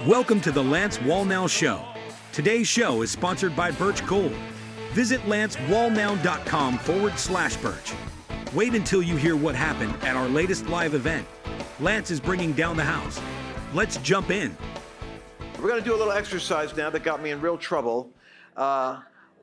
Welcome to the Lance Wallnau Show. Today's show is sponsored by Birch Gold. Visit lancewallnau.com forward slash birch. Wait until you hear what happened at our latest live event. Lance is bringing down the house. Let's jump in. We're going to do a little exercise now that got me in real trouble. Uh,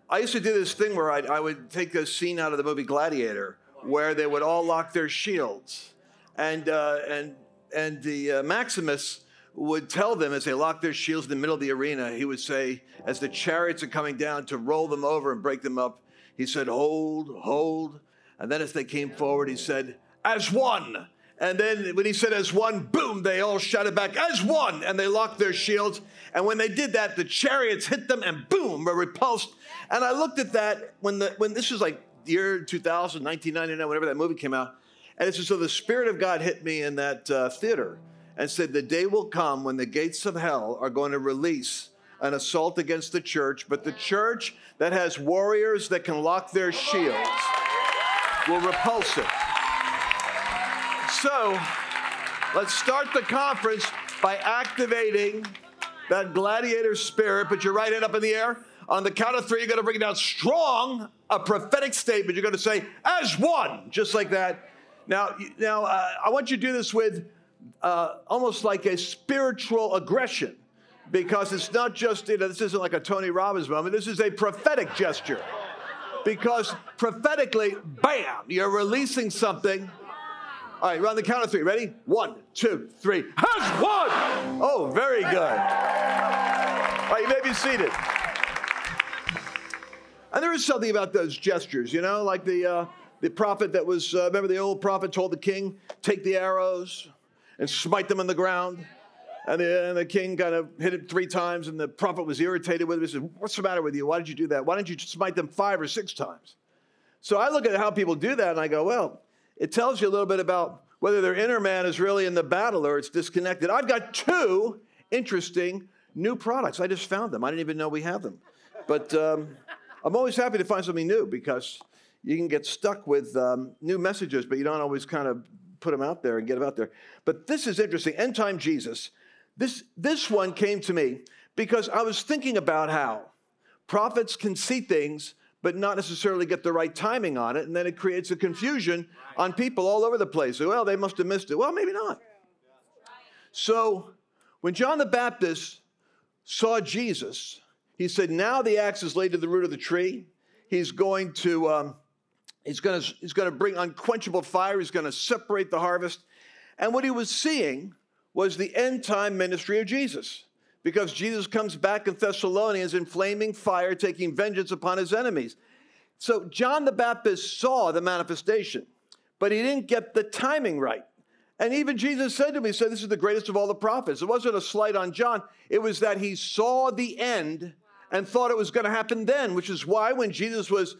I used to do this thing where I'd, I would take a scene out of the movie Gladiator where they would all lock their shields. And, uh, and, and the uh, Maximus would tell them as they locked their shields in the middle of the arena, he would say, as the chariots are coming down to roll them over and break them up, he said, Hold, hold. And then as they came forward, he said, As one. And then when he said as one, boom, they all shouted back, as one. And they locked their shields. And when they did that, the chariots hit them and boom, were repulsed. And I looked at that when, the, when this was like year 2000, 1999, whenever that movie came out. And it's as though the Spirit of God hit me in that uh, theater and said, The day will come when the gates of hell are going to release an assault against the church, but the church that has warriors that can lock their shields will repulse it. So let's start the conference by activating that gladiator spirit. Put your right hand up in the air. On the count of three, you're going to bring it down strong, a prophetic statement. You're going to say, as one, just like that. Now, now uh, I want you to do this with uh, almost like a spiritual aggression because it's not just, you know, this isn't like a Tony Robbins moment, this is a prophetic gesture. Because prophetically, bam, you're releasing something. All right, run the count of three. Ready? One, two, three. Has one! Oh, very good. All right, you may be seated. And there is something about those gestures, you know, like the, uh, the prophet that was, uh, remember the old prophet told the king, take the arrows and smite them on the ground. And the, and the, king kind of hit it three times, and the prophet was irritated with him. He said, What's the matter with you? Why did you do that? Why didn't you smite them five or six times? So I look at how people do that, and I go, Well, it tells you a little bit about whether their inner man is really in the battle or it's disconnected. I've got two interesting new products. I just found them. I didn't even know we have them. But um, I'm always happy to find something new because you can get stuck with um, new messages, but you don't always kind of put them out there and get them out there. But this is interesting. End time Jesus. This, this one came to me because I was thinking about how prophets can see things but not necessarily get the right timing on it. And then it creates a confusion on people all over the place. Well, they must have missed it. Well, maybe not. So when John the Baptist saw Jesus, he said, Now the axe is laid to the root of the tree. He's going to. Um, He's going to, he's going to bring unquenchable fire. He's going to separate the harvest. And what he was seeing was the end time ministry of Jesus. Because Jesus comes back in Thessalonians in flaming fire, taking vengeance upon his enemies. So John the Baptist saw the manifestation, but he didn't get the timing right. And even Jesus said to him, He said, This is the greatest of all the prophets. It wasn't a slight on John, it was that he saw the end and thought it was going to happen then, which is why when Jesus was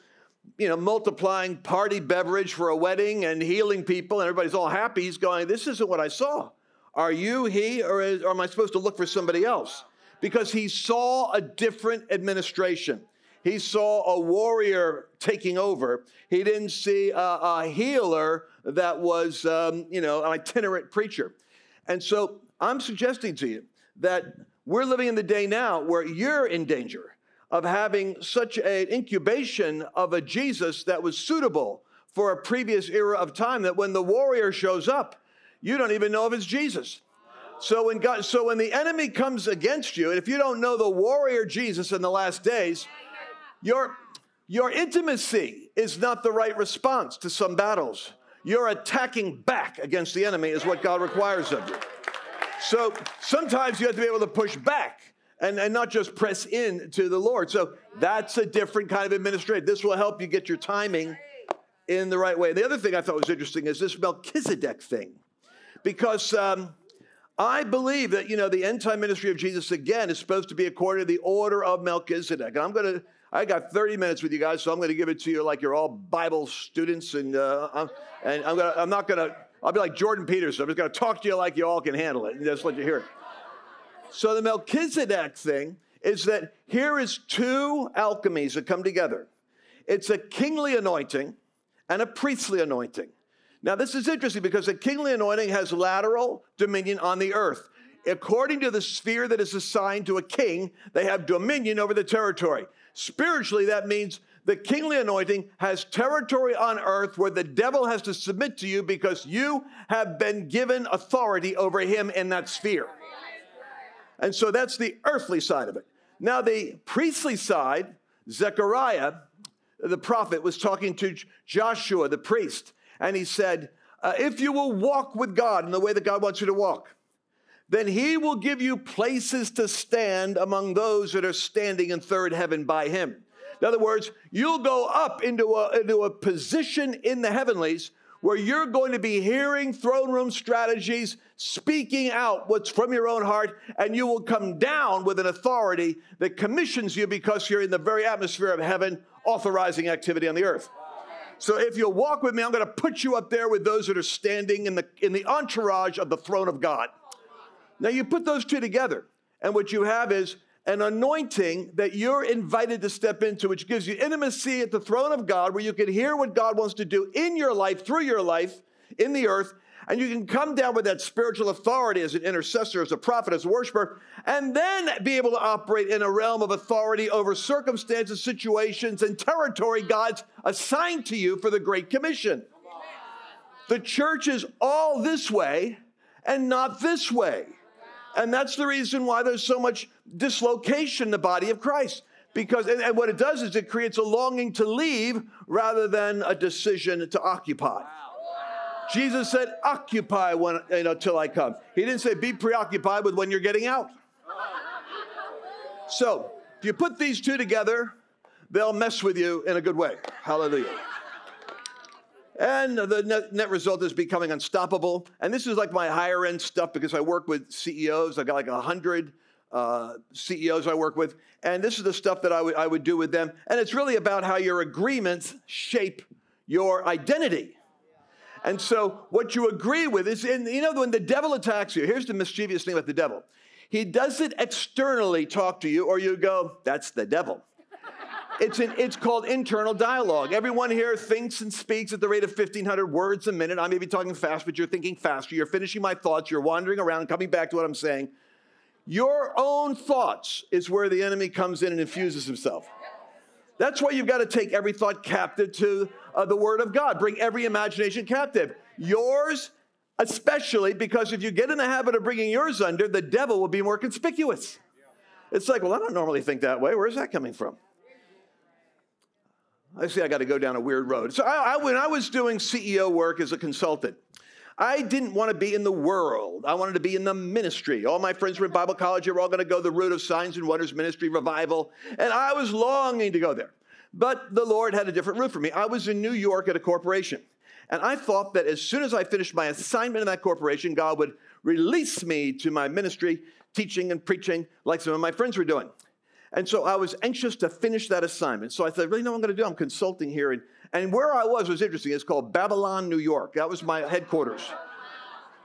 you know, multiplying party beverage for a wedding and healing people, and everybody's all happy. He's going, This isn't what I saw. Are you he, or, is, or am I supposed to look for somebody else? Because he saw a different administration. He saw a warrior taking over. He didn't see a, a healer that was, um, you know, an itinerant preacher. And so I'm suggesting to you that we're living in the day now where you're in danger of having such an incubation of a Jesus that was suitable for a previous era of time that when the warrior shows up, you don't even know if it's Jesus. So when God, so when the enemy comes against you, and if you don't know the warrior Jesus in the last days, your your intimacy is not the right response to some battles. You're attacking back against the enemy is what God requires of you. So sometimes you have to be able to push back and, and not just press in to the Lord. So that's a different kind of administration. This will help you get your timing in the right way. The other thing I thought was interesting is this Melchizedek thing, because um, I believe that you know the end time ministry of Jesus again is supposed to be according to the order of Melchizedek. And I'm to I got 30 minutes with you guys, so I'm going to give it to you like you're all Bible students, and uh, I'm, and I'm, gonna, I'm not going to. I'll be like Jordan Peterson. I'm just going to talk to you like you all can handle it, and just let you hear it. So the Melchizedek thing is that here is two alchemies that come together. It's a kingly anointing and a priestly anointing. Now, this is interesting because a kingly anointing has lateral dominion on the earth. according to the sphere that is assigned to a king, they have dominion over the territory. Spiritually, that means the kingly anointing has territory on earth where the devil has to submit to you because you have been given authority over him in that sphere. And so that's the earthly side of it. Now, the priestly side, Zechariah, the prophet, was talking to Joshua, the priest, and he said, uh, If you will walk with God in the way that God wants you to walk, then he will give you places to stand among those that are standing in third heaven by him. In other words, you'll go up into a, into a position in the heavenlies where you're going to be hearing throne room strategies, speaking out what's from your own heart, and you will come down with an authority that commissions you because you're in the very atmosphere of heaven, authorizing activity on the earth. So if you'll walk with me, I'm going to put you up there with those that are standing in the, in the entourage of the throne of God. Now you put those two together, and what you have is an anointing that you're invited to step into, which gives you intimacy at the throne of God, where you can hear what God wants to do in your life, through your life, in the earth, and you can come down with that spiritual authority as an intercessor, as a prophet, as a worshiper, and then be able to operate in a realm of authority over circumstances, situations, and territory God's assigned to you for the Great Commission. The church is all this way and not this way. And that's the reason why there's so much dislocation the body of Christ. Because, and, and what it does is it creates a longing to leave rather than a decision to occupy. Jesus said, occupy when, you know, till I come. He didn't say be preoccupied with when you're getting out. So, if you put these two together, they'll mess with you in a good way. Hallelujah. And the net, net, result is becoming unstoppable. And this is like my higher end stuff because I work with CEOs. I got like a 100 uh, CEOs I work with. And this is the stuff that I would, I would do with them. And it's really about how your agreements shape your identity. And so what you agree with is, in, you know, when the devil attacks you, here's the mischievous thing about the devil. He doesn't externally talk to you, or you go, that's the devil. It's, an, it's called internal dialogue. Everyone here thinks and speaks at the rate of 1,500 words a minute. I may be talking fast, but you're thinking faster. You're finishing my thoughts. You're wandering around, coming back to what I'm saying. Your own thoughts is where the enemy comes in and infuses himself. That's why you've got to take every thought captive to uh, the Word of God. Bring every imagination captive. Yours, especially, because if you get in the habit of bringing yours under, the devil will be more conspicuous. It's like, well, I don't normally think that way. Where's that coming from? I see I got to go down a weird road. So I, I, when I was doing CEO work as a consultant, I didn't want to be in the world. I wanted to be in the ministry. All my friends were in Bible college. They were all going to go the route of signs and wonders ministry revival. And I was longing to go there. But the Lord had a different route for me. I was in New York at a corporation. And I thought that as soon as I finished my assignment in that corporation, God would release me to my ministry, teaching and preaching like some of my friends were doing. And so I was anxious to finish that assignment. So I said, really what I'm going to do? I'm consulting here. And, and where I was was interesting. It's called Babylon, New York. That was my headquarters.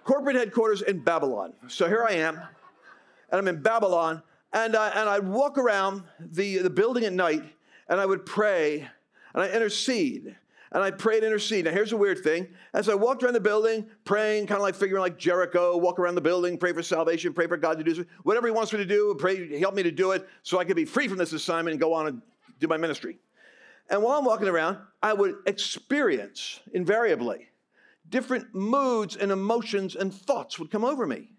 Corporate headquarters in Babylon. So here I am, and I'm in Babylon. And I, and I walk around the, the building at night, and I would pray, and I intercede and I prayed and intercede. Now, here's a weird thing. As I walked around the building, praying, kind of like figuring like Jericho, walk around the building, pray for salvation, pray for God to do whatever He wants me to do, pray, help me to do it so I could be free from this assignment and go on and do my ministry. And while I'm walking around, I would experience invariably different moods and emotions and thoughts would come over me.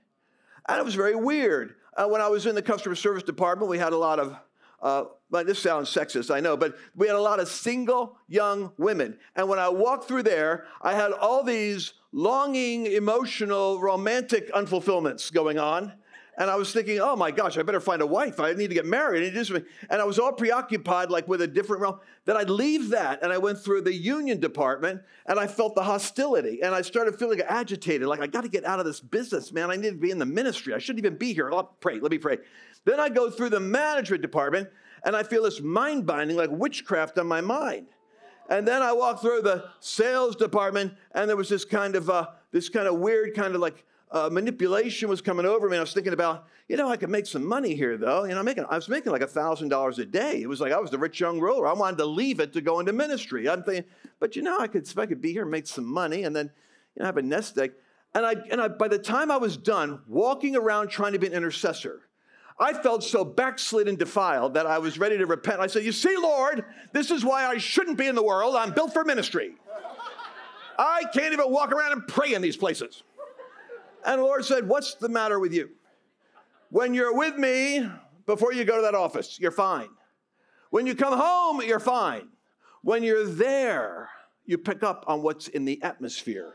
And it was very weird. Uh, when I was in the customer service department, we had a lot of uh, this sounds sexist, I know, but we had a lot of single young women. And when I walked through there, I had all these longing, emotional, romantic unfulfillments going on. And I was thinking, oh my gosh, I better find a wife. I need to get married. And I was all preoccupied, like with a different realm. Then I'd leave that and I went through the union department and I felt the hostility. And I started feeling agitated, like I got to get out of this business, man. I need to be in the ministry. I shouldn't even be here. I'll pray. Let me pray. Then I go through the management department and I feel this mind binding, like witchcraft on my mind. And then I walk through the sales department, and there was this kind of uh, this kind of weird kind of like uh, manipulation was coming over me. And I was thinking about, you know, I could make some money here, though. You know, I'm making, I was making like a thousand dollars a day. It was like I was the rich young ruler. I wanted to leave it to go into ministry. I'm thinking, but you know, I could I could be here, and make some money, and then you know have a nest egg. And, I, and I, by the time I was done walking around trying to be an intercessor, I felt so backslid and defiled that I was ready to repent. I said, You see, Lord, this is why I shouldn't be in the world. I'm built for ministry. I can't even walk around and pray in these places. And the Lord said, What's the matter with you? When you're with me, before you go to that office, you're fine. When you come home, you're fine. When you're there, you pick up on what's in the atmosphere.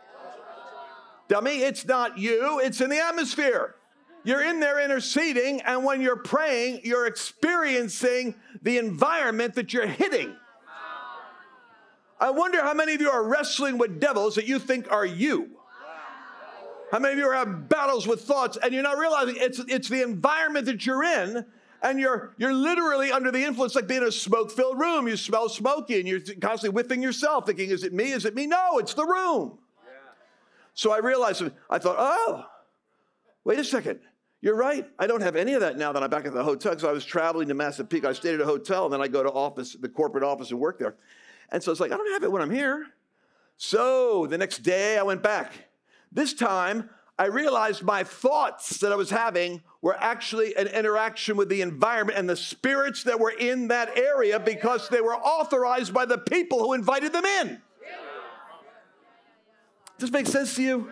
Dummy, it's not you, it's in the atmosphere. You're in there interceding, and when you're praying, you're experiencing the environment that you're hitting. I wonder how many of you are wrestling with devils that you think are you. How many of you are having battles with thoughts and you're not realizing it's, it's the environment that you're in and you're, you're literally under the influence like being in a smoke filled room. You smell smoky and you're constantly whiffing yourself, thinking, is it me? Is it me? No, it's the room. So I realized, I thought, oh, wait a second. You're right. I don't have any of that now that I'm back at the hotel because I was traveling to Massapequa. I stayed at a hotel and then I go to office, the corporate office, and work there. And so it's like, I don't have it when I'm here. So the next day I went back. This time I realized my thoughts that I was having were actually an interaction with the environment and the spirits that were in that area because they were authorized by the people who invited them in. Does this make sense to you?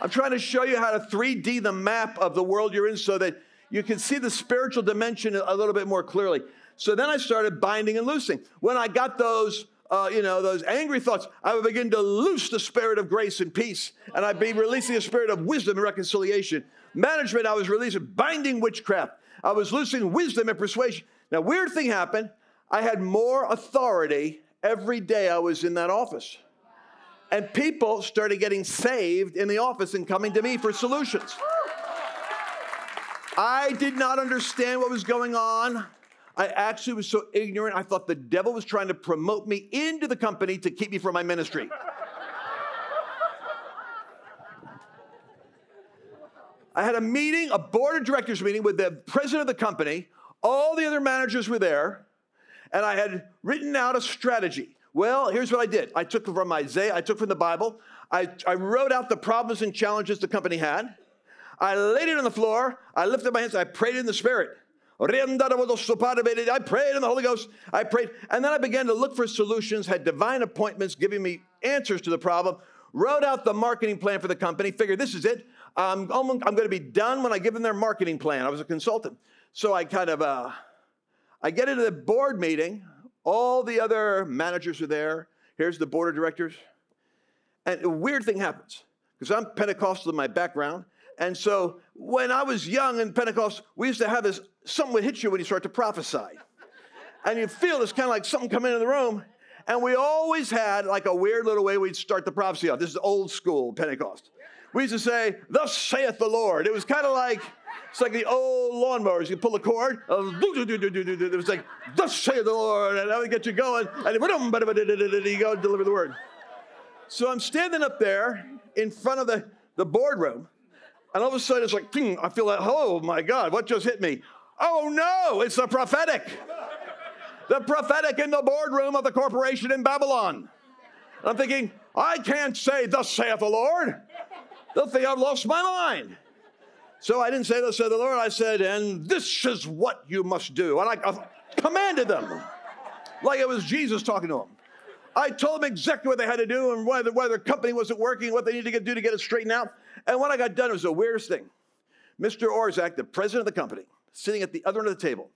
I'm trying to show you how to 3D the map of the world you're in so that you can see the spiritual dimension a little bit more clearly. So then I started binding and loosing. When I got those, uh, you know, those angry thoughts, I would begin to loose the spirit of grace and peace, and I'd be releasing a spirit of wisdom and reconciliation. Management, I was releasing binding witchcraft. I was loosing wisdom and persuasion. Now, weird thing happened. I had more authority every day I was in that office. And people started getting saved in the office and coming to me for solutions. I did not understand what was going on. I actually was so ignorant, I thought the devil was trying to promote me into the company to keep me from my ministry. I had a meeting, a board of directors meeting with the president of the company. All the other managers were there, and I had written out a strategy. Well, here's what I did I took from Isaiah, I took from the Bible, I, I wrote out the problems and challenges the company had. I laid it on the floor, I lifted my hands, I prayed in the Spirit. I prayed in the Holy Ghost. I prayed. And then I began to look for solutions, had divine appointments giving me answers to the problem, wrote out the marketing plan for the company, figured this is it. I'm, I'm going to be done when I give them their marketing plan. I was a consultant. So I kind of, uh, I get into the board meeting. All the other managers are there. Here's the board of directors. And a weird thing happens because I'm Pentecostal in my background. And so when I was young in Pentecost, we used to have this something would hit you when you start to prophesy. And you feel this kind of like something come into the room. And we always had like a weird little way we'd start the prophecy off. This is old school Pentecost. We used to say, Thus saith the Lord. It was kind of like, it's like the old lawnmowers. You pull the cord, uh, it was like, Thus saith the Lord. And that would get you going. And you go deliver the word. So I'm standing up there in front of the, the boardroom. And all of a sudden, it's like, I feel like, oh my God, what just hit me? Oh no, it's the prophetic. The prophetic in the boardroom of the corporation in Babylon. I'm thinking, I can't say, Thus saith the Lord. They'll think I've lost my mind. So I didn't say, Thus saith the Lord. I said, And this is what you must do. And I, commanded them like it was Jesus talking to them. I told them exactly what they had to do and why, the, why their company wasn't working, what they needed to do to get it straightened out. And when I got done, it was the weirdest thing. Mr. Orszag, the president of the company, sitting at the other end of the table,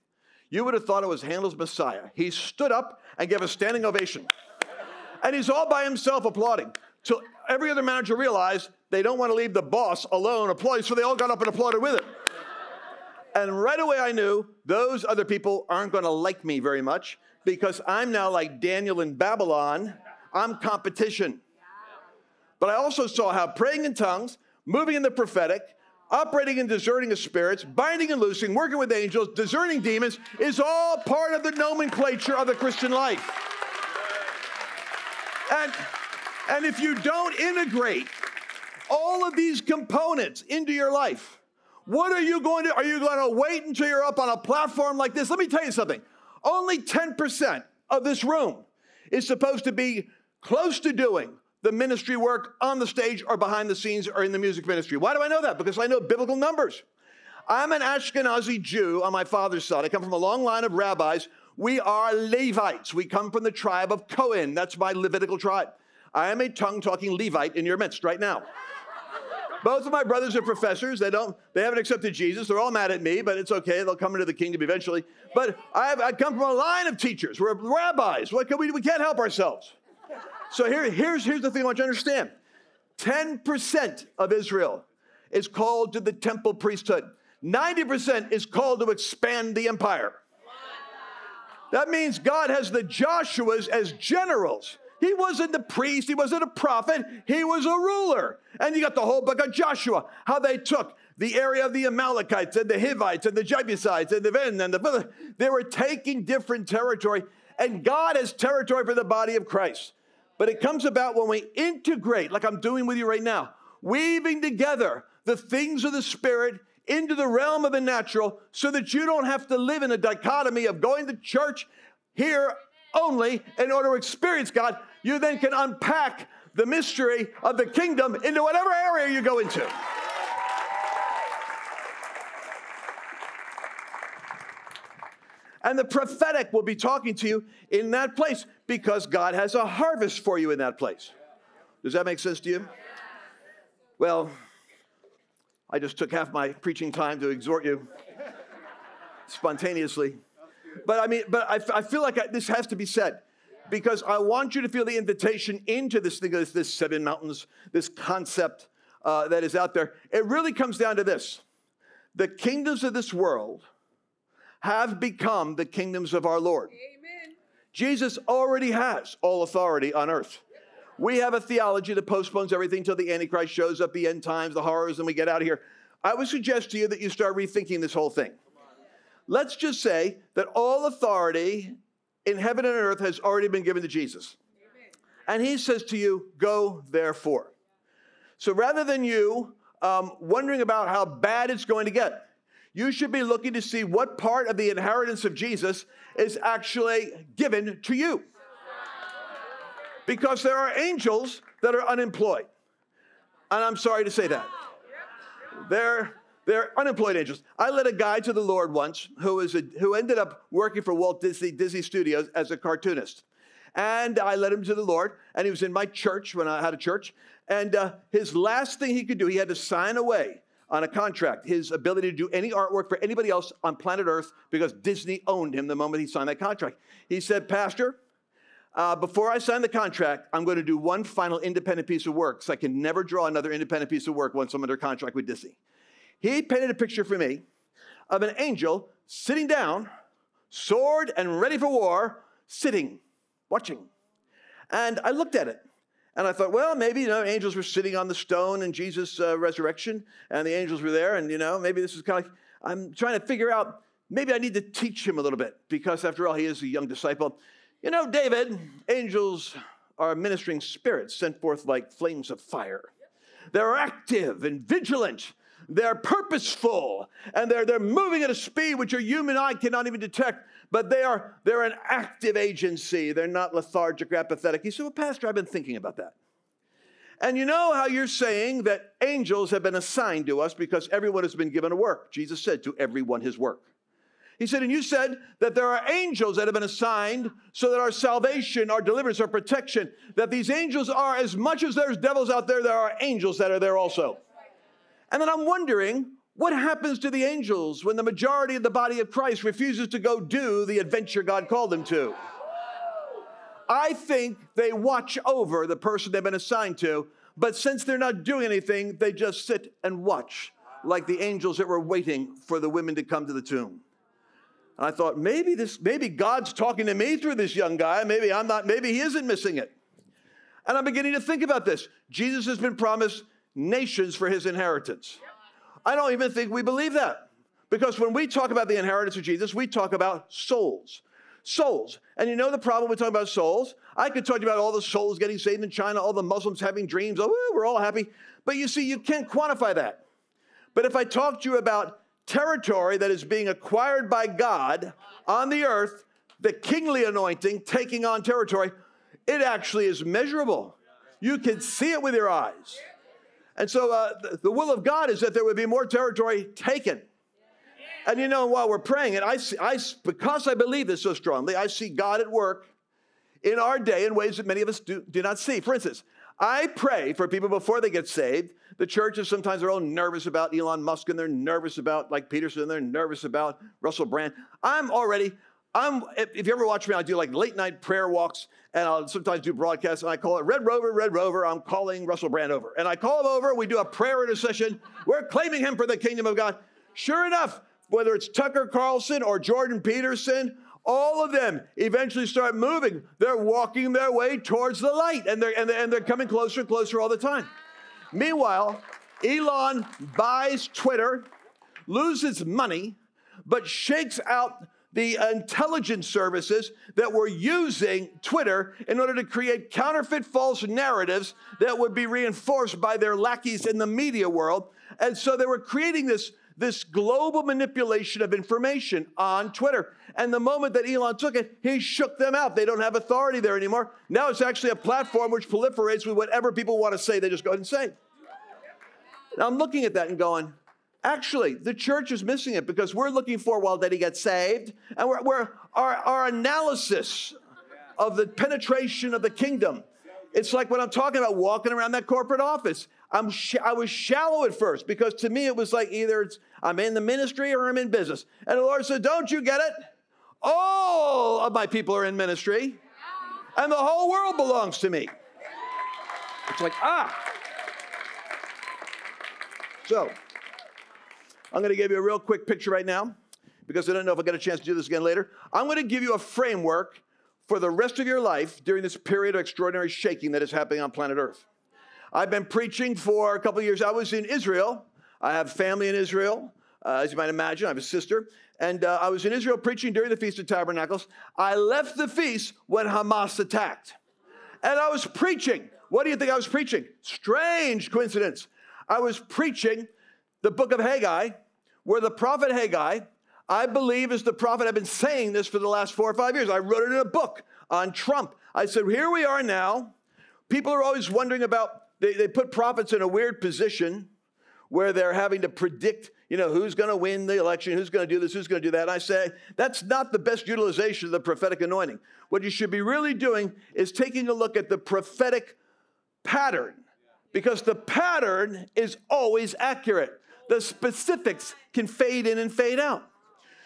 you would have thought it was Handel's Messiah. He stood up and gave a standing ovation. And he's all by himself applauding. Till every other manager realized they don't want to leave the boss alone applauding, so they all got up and applauded with him. And right away I knew those other people aren't going to like me very much because I'm now like Daniel in Babylon. I'm competition. But I also saw how praying in tongues, moving in the prophetic, operating and discerning of spirits, binding and loosing, working with angels, discerning demons is all part of the nomenclature of the Christian life. And, and if you don't integrate all of these components into your life, what are you going to? Are you going to wait until you're up on a platform like this? Let me tell you something. Only 10% of this room is supposed to be close to doing the ministry work on the stage or behind the scenes or in the music ministry. Why do I know that? Because I know biblical numbers. I'm an Ashkenazi Jew on my father's side. I come from a long line of rabbis. We are Levites. We come from the tribe of Cohen. That's my Levitical tribe. I am a tongue talking Levite in your midst right now. Both of my brothers are professors. They don't, they haven't accepted Jesus. They're all mad at me, but it's okay. They'll come into the kingdom eventually. But I, have, I come from a line of teachers. We're rabbis. What can we, we can't help ourselves. So here, here's, here's the thing I want you to understand 10% of Israel is called to the temple priesthood, 90% is called to expand the empire. That means God has the Joshuas as generals. He wasn't the priest, he wasn't a prophet, he was a ruler. And you got the whole book of Joshua, how they took the area of the Amalekites and the Hivites and the Jebusites and the Ven and the they were taking different territory, and God has territory for the body of Christ. But it comes about when we integrate, like I'm doing with you right now, weaving together the things of the Spirit into the realm of the natural so that you don't have to live in a dichotomy of going to church here only in order to experience God. You then can unpack the mystery of the kingdom into whatever area you go into. And the prophetic will be talking to you in that place because God has a harvest for you in that place. Does that make sense to you? Well, I just took half my preaching time to exhort you spontaneously. But I mean, but I, I feel like I, this has to be said because I want you to feel the invitation into this thing, this, this seven mountains, this concept uh, that is out there. It really comes down to this the kingdoms of this world have become the kingdoms of our Lord. Amen. Jesus already has all authority on earth. We have a theology that postpones everything till the Antichrist shows up, the end times, the horrors, and we get out of here. I would suggest to you that you start rethinking this whole thing. Let's just say that all authority in heaven and earth has already been given to Jesus. And he says to you, Go therefore. So rather than you um, wondering about how bad it's going to get, you should be looking to see what part of the inheritance of Jesus is actually given to you. Because there are angels that are unemployed. And I'm sorry to say that. They're, they're unemployed angels. I led a guy to the Lord once who, was a, who ended up working for Walt Disney, Disney Studios as a cartoonist. And I led him to the Lord, and he was in my church when I had a church. And uh, his last thing he could do, he had to sign away on a contract his ability to do any artwork for anybody else on planet Earth because Disney owned him the moment he signed that contract. He said, Pastor, uh, before I sign the contract, I'm going to do one final independent piece of work so I can never draw another independent piece of work once I'm under contract with Disney. He painted a picture for me of an angel sitting down, sword and ready for war, sitting, watching. And I looked at it and I thought, well, maybe, you know, angels were sitting on the stone in Jesus' uh, resurrection, and the angels were there, and, you know, maybe this is kind of like, I'm trying to figure out, maybe I need to teach him a little bit, because after all, he is a young disciple. You know, David, angels are ministering spirits sent forth like flames of fire. They're active and vigilant. They're purposeful and they're, they're moving at a speed which your human eye cannot even detect, but they are, they're an active agency. They're not lethargic or apathetic. He said, Well, Pastor, I've been thinking about that. And you know how you're saying that angels have been assigned to us because everyone has been given a work. Jesus said, To everyone his work. He said, and you said that there are angels that have been assigned so that our salvation, our deliverance, our protection, that these angels are, as much as there's devils out there, there are angels that are there also. And then I'm wondering what happens to the angels when the majority of the body of Christ refuses to go do the adventure God called them to? I think they watch over the person they've been assigned to, but since they're not doing anything, they just sit and watch like the angels that were waiting for the women to come to the tomb. And I thought maybe this maybe God's talking to me through this young guy, maybe I'm not maybe he isn't missing it. And I'm beginning to think about this. Jesus has been promised nations for his inheritance. I don't even think we believe that. Because when we talk about the inheritance of Jesus, we talk about souls. Souls. And you know the problem with talking about souls? I could talk to you about all the souls getting saved in China, all the Muslims having dreams. Oh, we're all happy. But you see, you can't quantify that. But if I talk to you about territory that is being acquired by God on the earth, the kingly anointing taking on territory, it actually is measurable. You can see it with your eyes. And so uh, the, the will of God is that there would be more territory taken. And you know, while we're praying, and I, see, I because I believe this so strongly, I see God at work in our day in ways that many of us do, do not see. For instance, I pray for people before they get saved. The churches sometimes are all nervous about Elon Musk and they're nervous about, like Peterson, they're nervous about Russell Brand. I'm already, I'm, if you ever watch me, I do like late night prayer walks and I'll sometimes do broadcasts and I call it Red Rover, Red Rover. I'm calling Russell Brand over. And I call him over, we do a prayer intercession. We're claiming him for the kingdom of God. Sure enough, whether it's Tucker Carlson or Jordan Peterson all of them eventually start moving. They're walking their way towards the light and they're, and they're, and they're coming closer and closer all the time. Meanwhile, Elon buys Twitter, loses money, but shakes out the intelligence services that were using Twitter in order to create counterfeit false narratives that would be reinforced by their lackeys in the media world. And so they were creating this this global manipulation of information on Twitter. And the moment that Elon took it, he shook them out. They don't have authority there anymore. Now it's actually a platform which proliferates with whatever people want to say, they just go ahead and say. Now I'm looking at that and going, actually, the church is missing it because we're looking for, well, did he get saved? And we're, we're our, our analysis of the penetration of the kingdom. It's like when I'm talking about walking around that corporate office. I'm sh- I was shallow at first because to me it was like either I'm in the ministry or I'm in business. And the Lord said, Don't you get it? All of my people are in ministry, and the whole world belongs to me. It's like, ah. So, I'm going to give you a real quick picture right now because I don't know if I get a chance to do this again later. I'm going to give you a framework for the rest of your life during this period of extraordinary shaking that is happening on planet Earth. I've been preaching for a couple years. I was in Israel. I have family in Israel. Uh, as you might imagine, I have a sister. And uh, I was in Israel preaching during the Feast of Tabernacles. I left the feast when Hamas attacked. And I was preaching. What do you think I was preaching? Strange coincidence. I was preaching the book of Haggai, where the prophet Haggai, I believe, is the prophet. I've been saying this for the last four or five years. I wrote it in a book on Trump. I said, Here we are now. People are always wondering about they, they put prophets in a weird position where they're having to predict, you know, who's going to win the election, who's going to do this, who's going to do that. And I say, that's not the best utilization of the prophetic anointing. What you should be really doing is taking a look at the prophetic pattern because the pattern is always accurate. The specifics can fade in and fade out.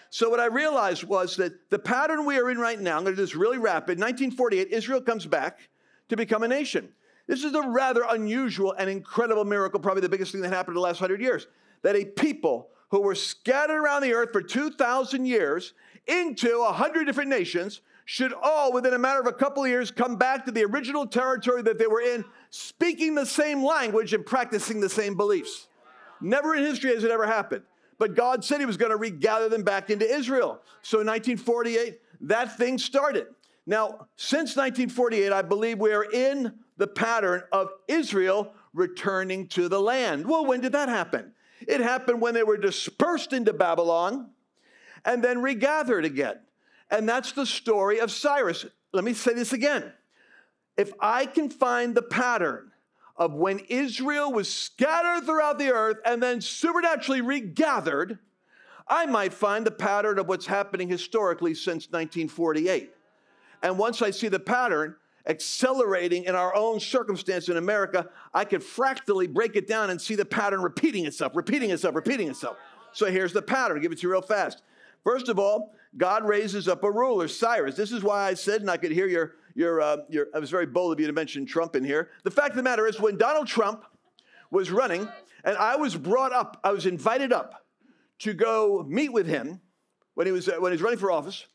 So, what I realized was that the pattern we are in right now, I'm going to do this really rapid. 1948, Israel comes back to become a nation. This is a rather unusual and incredible miracle, probably the biggest thing that happened in the last hundred years. That a people who were scattered around the earth for 2,000 years into a hundred different nations should all, within a matter of a couple of years, come back to the original territory that they were in, speaking the same language and practicing the same beliefs. Never in history has it ever happened. But God said He was going to regather them back into Israel. So in 1948, that thing started. Now, since 1948, I believe we are in the pattern of Israel returning to the land. Well, when did that happen? It happened when they were dispersed into Babylon and then regathered again. And that's the story of Cyrus. Let me say this again. If I can find the pattern of when Israel was scattered throughout the earth and then supernaturally regathered, I might find the pattern of what's happening historically since 1948. And once I see the pattern, accelerating in our own circumstance in America, I could fractally break it down and see the pattern repeating itself, repeating itself, repeating itself. So here's the pattern. I'll give it to you real fast. First of all, God raises up a ruler, Cyrus. This is why I said, and I could hear your, your, uh, your, I was very bold of you to mention Trump in here. The fact of the matter is, when Donald Trump was running, and I was brought up, I was invited up to go meet with him when he was, uh, when he was running for office.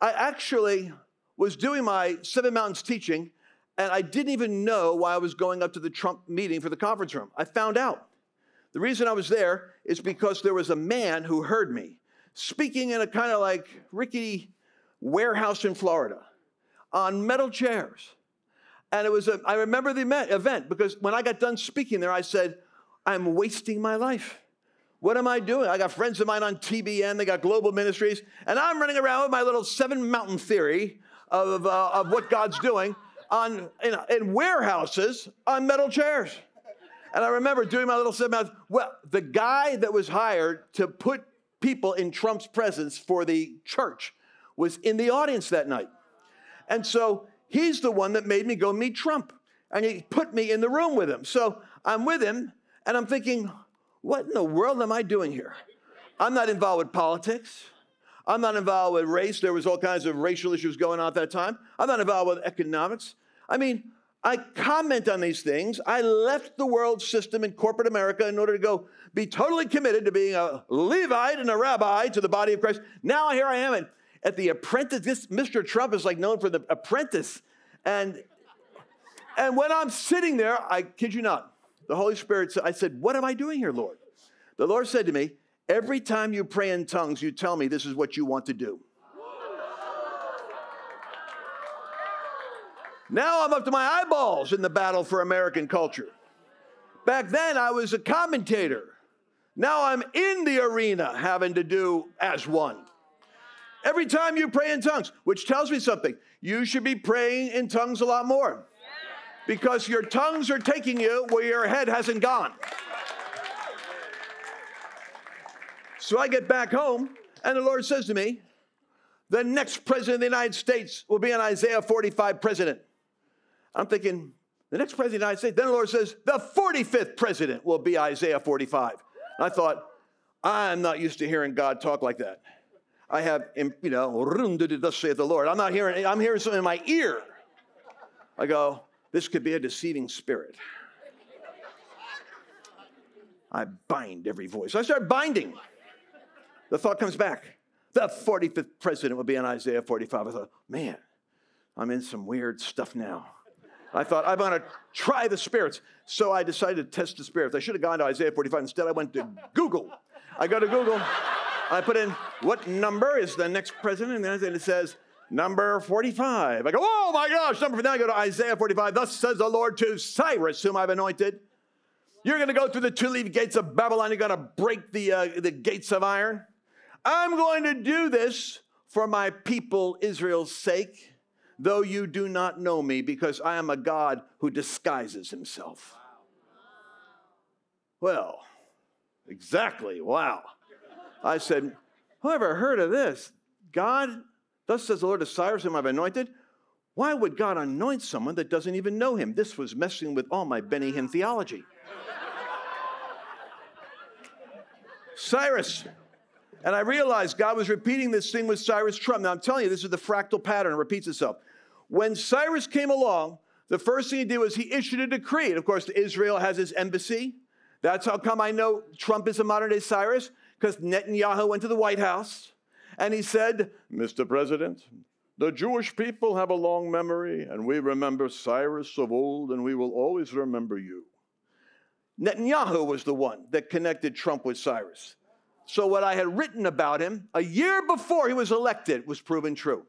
I actually was doing my Seven Mountains teaching, and I didn't even know why I was going up to the Trump meeting for the conference room. I found out. The reason I was there is because there was a man who heard me speaking in a kind of like rickety warehouse in Florida on metal chairs. And it was, a, I remember the event because when I got done speaking there, I said, I'm wasting my life. What am I doing? I got friends of mine on TBN, they got global ministries, and I'm running around with my little seven mountain theory of, uh, of what God's doing. on, in, in warehouses on metal chairs. And I remember doing my little seven mountain, Well, the guy that was hired to put people in Trump's presence for the church was in the audience that night. And so he's the one that made me go meet Trump. And he put me in the room with him. So I'm with him and I'm thinking, what in the world am I doing here? I'm not involved with politics. I'm not involved with race. There was all kinds of racial issues going on at that time. I'm not involved with economics. I mean, I comment on these things. I left the world system in corporate America in order to go be totally committed to being a Levite and a rabbi to the body of Christ. Now here I am at the apprentice. This Mr. Trump is like known for the apprentice. And and when I'm sitting there, I kid you not, the Holy Spirit said, I said, What am I doing here, Lord? The Lord said to me, Every time you pray in tongues, you tell me this is what you want to do. Now I'm up to my eyeballs in the battle for American culture. Back then, I was a commentator. Now I'm in the arena having to do as one. Every time you pray in tongues, which tells me something, you should be praying in tongues a lot more because your tongues are taking you where your head hasn't gone. So I get back home, and the Lord says to me, The next president of the United States will be an Isaiah 45 president. I'm thinking, the next president of the United States. Then the Lord says, The 45th president will be Isaiah 45. I thought, I'm not used to hearing God talk like that. I have, you know, thus saith the Lord. I'm not hearing, I'm hearing something in my ear. I go, this could be a deceiving spirit. I bind every voice. I start binding. The thought comes back. The 45th president will be on Isaiah 45. I thought, man, I'm in some weird stuff now. I thought, I'm going to try the spirits. So I decided to test the spirits. I should have gone to Isaiah 45. Instead, I went to Google. I go to Google. I put in, what number is the next president? And it says, number 45. I go, oh my gosh, number Then I go to Isaiah 45. Thus says the Lord to Cyrus, whom I've anointed. You're going to go through the two leaf gates of Babylon. You're going to break the, uh, the gates of iron. I'm going to do this for my people Israel's sake, though you do not know me, because I am a God who disguises himself. Well, exactly. Wow. I said, Whoever heard of this? God, thus says the Lord to Cyrus, whom I've anointed. Why would God anoint someone that doesn't even know him? This was messing with all my Benny Hinn theology. Cyrus, and I realized God was repeating this thing with Cyrus Trump. Now I'm telling you, this is the fractal pattern, it repeats itself. When Cyrus came along, the first thing he did was he issued a decree. And of course, Israel has his embassy. That's how come I know Trump is a modern day Cyrus, because Netanyahu went to the White House and he said, Mr. President, the Jewish people have a long memory, and we remember Cyrus of old, and we will always remember you. Netanyahu was the one that connected Trump with Cyrus. So, what I had written about him a year before he was elected was proven true.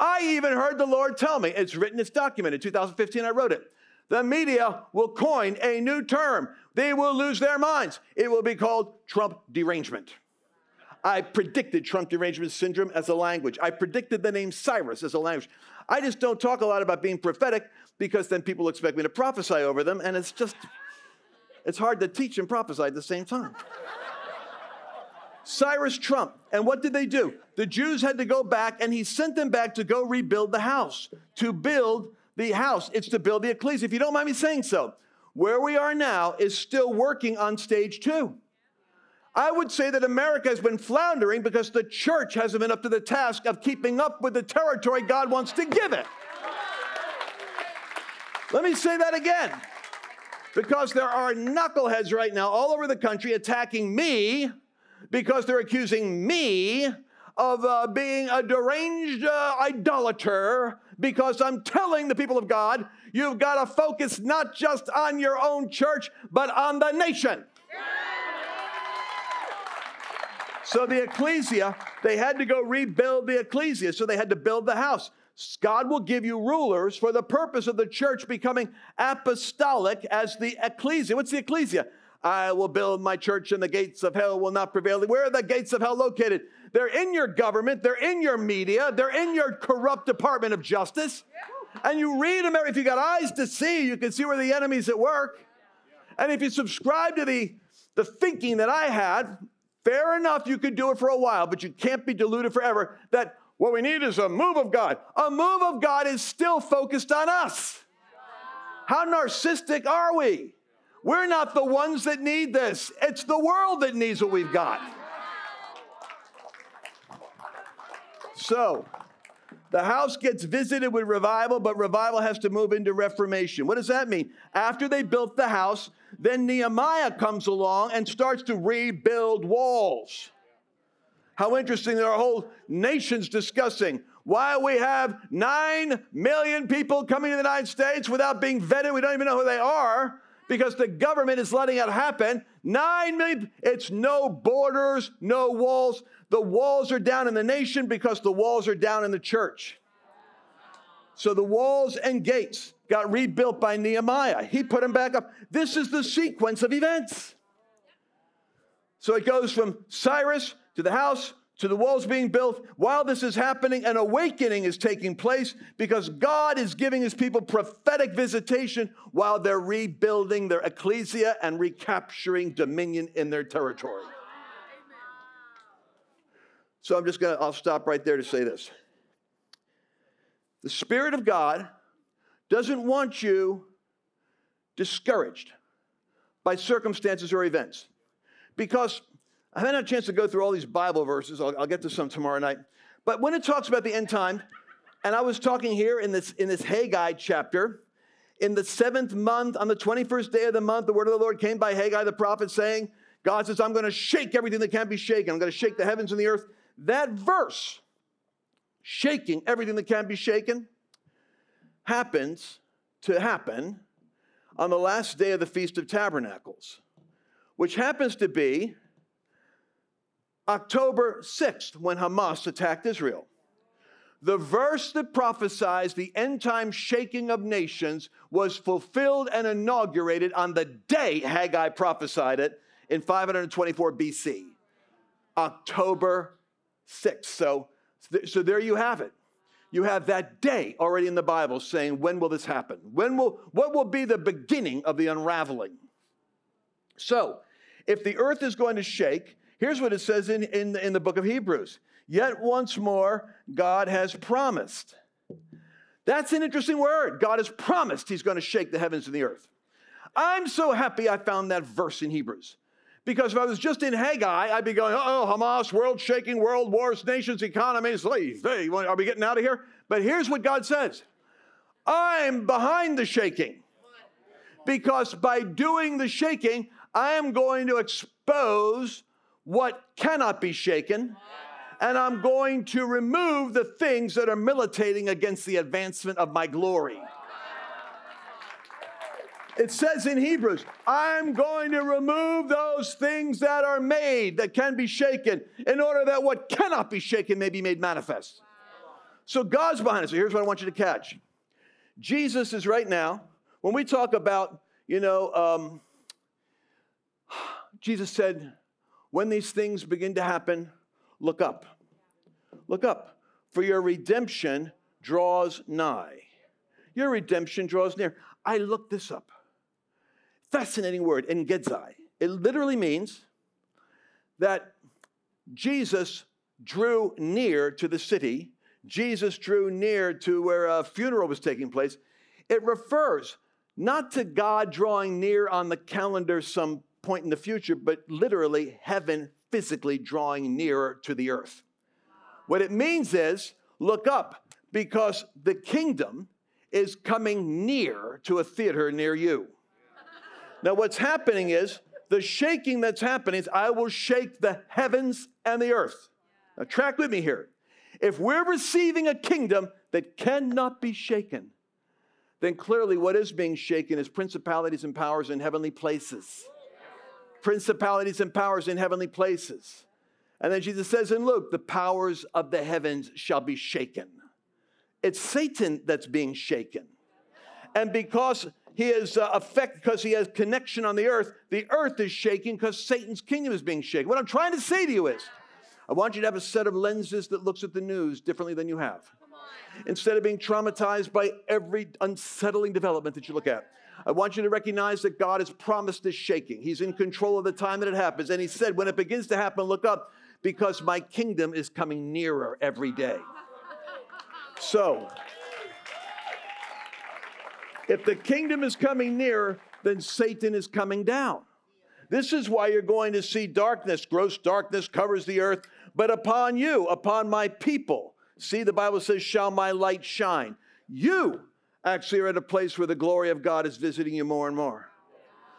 I even heard the Lord tell me, it's written, it's documented. 2015, I wrote it. The media will coin a new term. They will lose their minds. It will be called Trump derangement. I predicted Trump derangement syndrome as a language. I predicted the name Cyrus as a language. I just don't talk a lot about being prophetic because then people expect me to prophesy over them, and it's just, it's hard to teach and prophesy at the same time. Cyrus Trump. And what did they do? The Jews had to go back, and he sent them back to go rebuild the house, to build the house. It's to build the ecclesia, if you don't mind me saying so. Where we are now is still working on stage two. I would say that America has been floundering because the church hasn't been up to the task of keeping up with the territory God wants to give it. Let me say that again. Because there are knuckleheads right now all over the country attacking me because they're accusing me of uh, being a deranged uh, idolater because I'm telling the people of God, you've got to focus not just on your own church, but on the nation. So the ecclesia, they had to go rebuild the ecclesia, so they had to build the house. God will give you rulers for the purpose of the church becoming apostolic as the ecclesia. What's the ecclesia? I will build my church and the gates of hell will not prevail. Where are the gates of hell located? They're in your government, they're in your media, they're in your corrupt Department of Justice. And you read them, if you got eyes to see, you can see where the enemy's at work. And if you subscribe to the, the thinking that I had, fair enough, you could do it for a while, but you can't be deluded forever that what we need is a move of God. A move of God is still focused on us. How narcissistic are we? We're not the ones that need this, it's the world that needs what we've got. So, the house gets visited with revival, but revival has to move into reformation. What does that mean? After they built the house, then Nehemiah comes along and starts to rebuild walls. How interesting that our whole nation's discussing why we have 9 million people coming to the United States without being vetted. We don't even know who they are because the government is letting it happen. 9 million, it's no borders, no walls. The walls are down in the nation because the walls are down in the church. So the walls and gates got rebuilt by Nehemiah. He put them back up. This is the sequence of events. So it goes from Cyrus to the house to the walls being built. While this is happening, an awakening is taking place because God is giving his people prophetic visitation while they're rebuilding their ecclesia and recapturing dominion in their territory. So I'm just going to, I'll stop right there to say this. The Spirit of God doesn't want you discouraged by circumstances or events. Because I haven't had a chance to go through all these Bible verses. I'll, I'll, get to some tomorrow night. But when it talks about the end time, and I was talking here in this, in this Haggai chapter, in the seventh month, on the 21st day of the month, the word of the Lord came by Haggai the prophet saying, God says, I'm going to shake everything that can't be shaken. I'm going to shake the heavens and the earth. That verse, shaking everything that can't be shaken, happens to happen on the last day of the Feast of Tabernacles, which happens to be October 6th when Hamas attacked Israel. The verse that prophesies the end time shaking of nations was fulfilled and inaugurated on the day Haggai prophesied it in 524 BC. October 6th. So, so there you have it. You have that day already in the Bible saying, when will this happen? When will, what will be the beginning of the unraveling? So, if the earth is going to shake, here's what it says in, in, in the book of Hebrews. Yet once more, God has promised. That's an interesting word. God has promised He's going to shake the heavens and the earth. I'm so happy I found that verse in Hebrews. Because if I was just in Haggai, I'd be going, oh, Hamas, world shaking, world wars, nations, economies. Hey, are we getting out of here? But here's what God says I'm behind the shaking. Because by doing the shaking, I am going to expose what cannot be shaken, and I'm going to remove the things that are militating against the advancement of my glory. It says in Hebrews, I'm going to remove those things that are made that can be shaken in order that what cannot be shaken may be made manifest. So God's behind us. So here's what I want you to catch Jesus is right now, when we talk about, you know, um, Jesus said, when these things begin to happen, look up. Look up, for your redemption draws nigh. Your redemption draws near. I looked this up fascinating word, engedzai. It literally means that Jesus drew near to the city, Jesus drew near to where a funeral was taking place. It refers not to God drawing near on the calendar some point in the future, but literally heaven physically drawing nearer to the earth. What it means is look up because the kingdom is coming near to a theater near you. Now, what's happening is the shaking that's happening is I will shake the heavens and the earth. Now, track with me here. If we're receiving a kingdom that cannot be shaken, then clearly what is being shaken is principalities and powers in heavenly places. Principalities and powers in heavenly places. And then Jesus says in Luke, the powers of the heavens shall be shaken. It's Satan that's being shaken. And because he is uh, affected because he has connection on the earth. The earth is shaking because Satan's kingdom is being shaken. What I'm trying to say to you is, I want you to have a set of lenses that looks at the news differently than you have. instead of being traumatized by every unsettling development that you look at. I want you to recognize that God has promised this shaking. He's in control of the time that it happens. And He said, when it begins to happen, look up because my kingdom is coming nearer every day. So, if the kingdom is coming nearer, then Satan is coming down. This is why you're going to see darkness, gross darkness covers the earth, but upon you, upon my people. See, the Bible says, shall my light shine. You actually are at a place where the glory of God is visiting you more and more.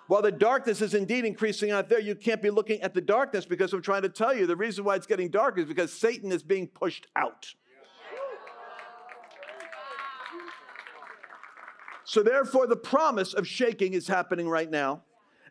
While the darkness is indeed increasing out there, you can't be looking at the darkness because I'm trying to tell you the reason why it's getting dark is because Satan is being pushed out. So, therefore, the promise of shaking is happening right now.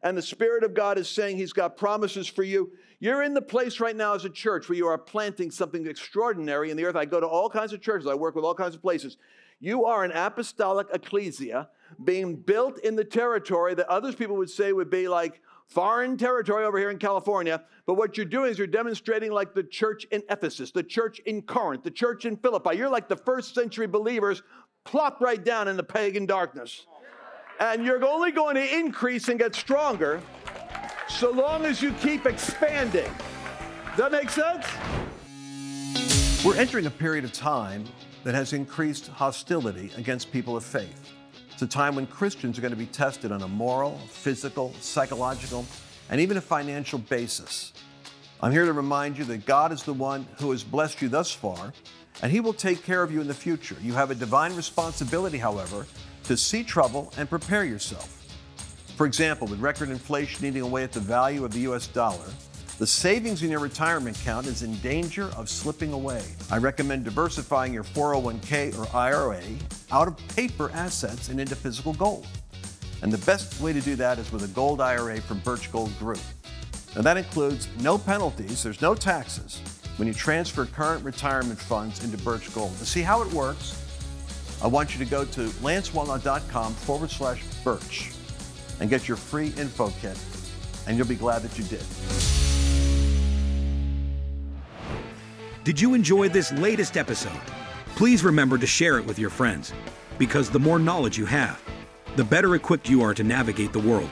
And the Spirit of God is saying He's got promises for you. You're in the place right now as a church where you are planting something extraordinary in the earth. I go to all kinds of churches, I work with all kinds of places. You are an apostolic ecclesia being built in the territory that others people would say would be like foreign territory over here in California. But what you're doing is you're demonstrating like the church in Ephesus, the church in Corinth, the church in Philippi. You're like the first century believers plop right down in the pagan darkness. And you're only going to increase and get stronger so long as you keep expanding. Does that make sense? We're entering a period of time that has increased hostility against people of faith. It's a time when Christians are going to be tested on a moral, physical, psychological, and even a financial basis. I'm here to remind you that God is the one who has blessed you thus far, and He will take care of you in the future. You have a divine responsibility, however, to see trouble and prepare yourself. For example, with record inflation eating away at the value of the US dollar, the savings in your retirement account is in danger of slipping away. I recommend diversifying your 401k or IRA out of paper assets and into physical gold. And the best way to do that is with a gold IRA from Birch Gold Group. Now, that includes no penalties, there's no taxes when you transfer current retirement funds into Birch Gold. To see how it works, I want you to go to lancewallnau.com forward slash birch and get your free info kit, and you'll be glad that you did. Did you enjoy this latest episode? Please remember to share it with your friends, because the more knowledge you have, the better equipped you are to navigate the world